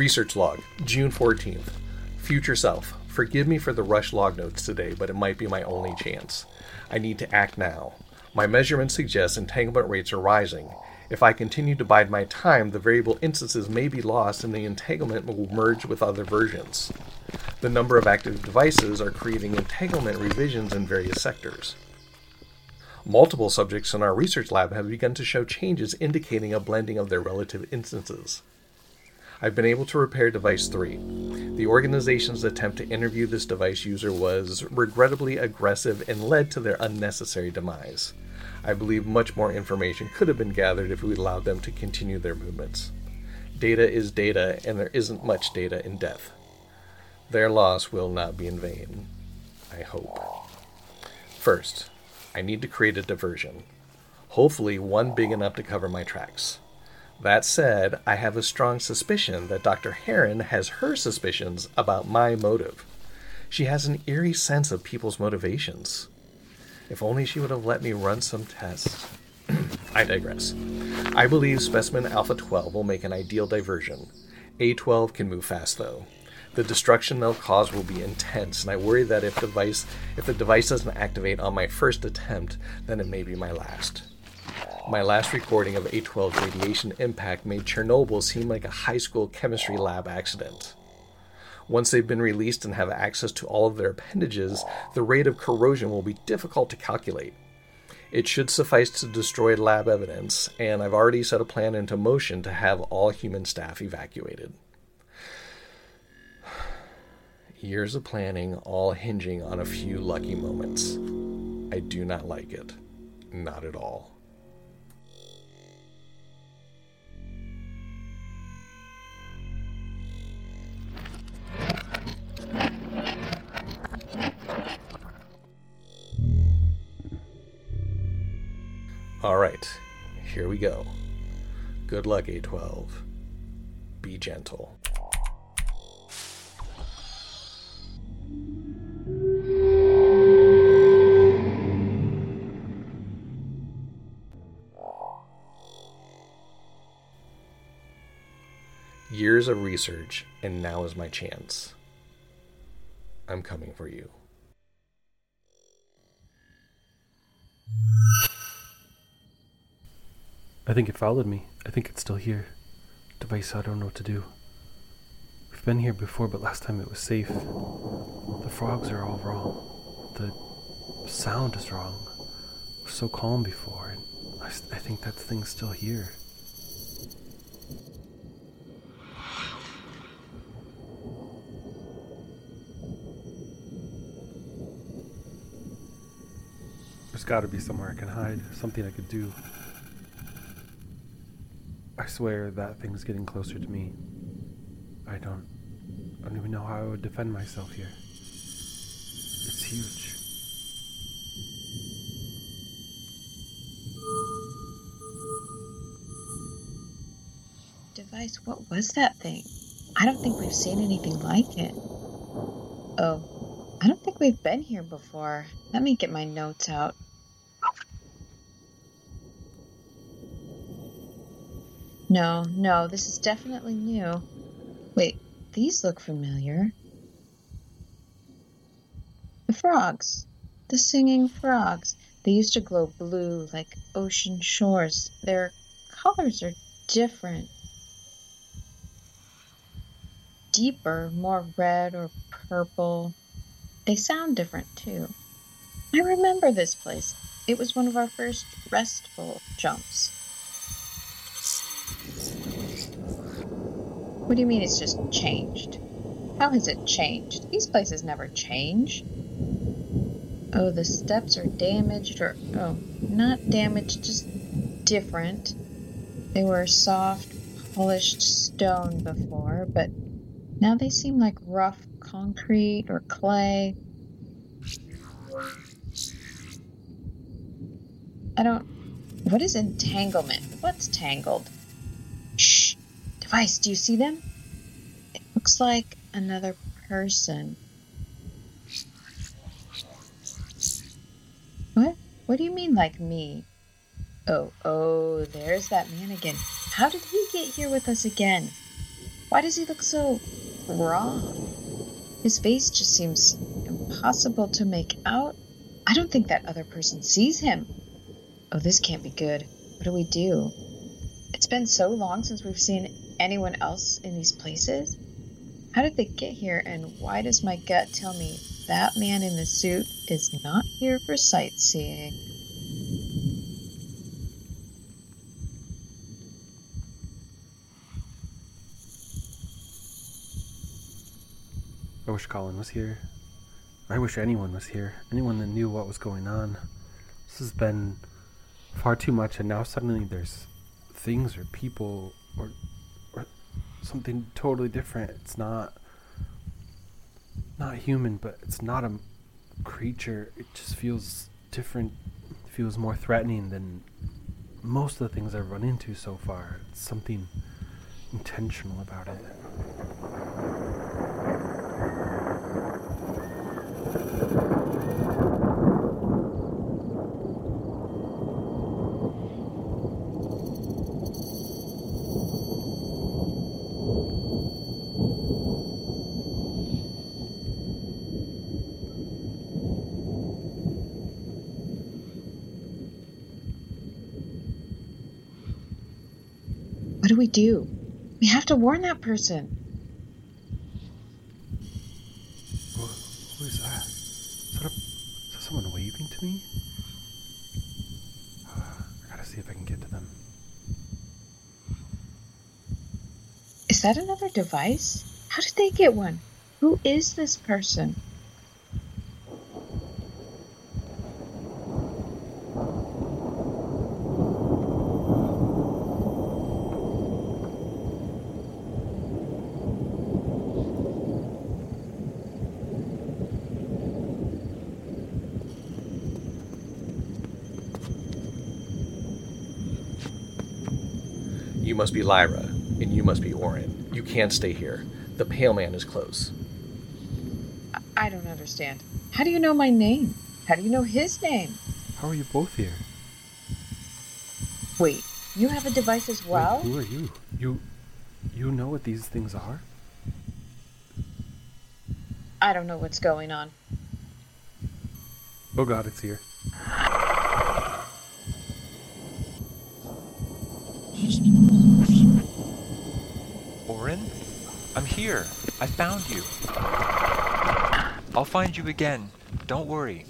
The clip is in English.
Research log, June 14th. Future self, forgive me for the rush log notes today, but it might be my only chance. I need to act now. My measurements suggest entanglement rates are rising. If I continue to bide my time, the variable instances may be lost and the entanglement will merge with other versions. The number of active devices are creating entanglement revisions in various sectors. Multiple subjects in our research lab have begun to show changes indicating a blending of their relative instances. I've been able to repair device 3. The organization's attempt to interview this device user was regrettably aggressive and led to their unnecessary demise. I believe much more information could have been gathered if we allowed them to continue their movements. Data is data, and there isn't much data in death. Their loss will not be in vain. I hope. First, I need to create a diversion. Hopefully, one big enough to cover my tracks. That said, I have a strong suspicion that Dr. Heron has her suspicions about my motive. She has an eerie sense of people's motivations. If only she would have let me run some tests. I digress. I believe specimen Alpha 12 will make an ideal diversion. A12 can move fast though. The destruction they'll cause will be intense, and I worry that if device if the device doesn't activate on my first attempt, then it may be my last. My last recording of A12's radiation impact made Chernobyl seem like a high school chemistry lab accident. Once they've been released and have access to all of their appendages, the rate of corrosion will be difficult to calculate. It should suffice to destroy lab evidence, and I've already set a plan into motion to have all human staff evacuated. Years of planning, all hinging on a few lucky moments. I do not like it. Not at all. All right, here we go. Good luck, A12. Be gentle. Years of research, and now is my chance. I'm coming for you. I think it followed me. I think it's still here. Device, I don't know what to do. We've been here before, but last time it was safe. The frogs are all wrong. The sound is wrong. We're so calm before, and I, I think that thing's still here. There's gotta be somewhere I can hide, something I could do. I swear that thing's getting closer to me. I don't. I don't even know how I would defend myself here. It's huge. Device, what was that thing? I don't think we've seen anything like it. Oh, I don't think we've been here before. Let me get my notes out. No, no, this is definitely new. Wait, these look familiar. The frogs. The singing frogs. They used to glow blue like ocean shores. Their colors are different. Deeper, more red or purple. They sound different too. I remember this place. It was one of our first restful jumps. What do you mean it's just changed? How has it changed? These places never change. Oh, the steps are damaged, or, oh, not damaged, just different. They were soft, polished stone before, but now they seem like rough concrete or clay. I don't. What is entanglement? What's tangled? Device, do you see them? It looks like another person. What? What do you mean, like me? Oh, oh, there's that man again. How did he get here with us again? Why does he look so raw? His face just seems impossible to make out. I don't think that other person sees him. Oh, this can't be good. What do we do? It's been so long since we've seen anyone else in these places. How did they get here, and why does my gut tell me that man in the suit is not here for sightseeing? I wish Colin was here. I wish anyone was here. Anyone that knew what was going on. This has been far too much, and now suddenly there's things or people or something totally different. It's not not human, but it's not a creature. It just feels different. Feels more threatening than most of the things I've run into so far. It's something intentional about it. Do we do? We have to warn that person. Who, who is that? Is that, a, is that someone waving to me? I gotta see if I can get to them. Is that another device? How did they get one? Who is this person? Must be Lyra, and you must be Orin. You can't stay here. The Pale Man is close. I- I don't understand. How do you know my name? How do you know his name? How are you both here? Wait, you have a device as Wait, well? who are you? You, you know what these things are? I don't know what's going on. Oh God, it's here. Orin? I'm here. I found you. I'll find you again. Don't worry.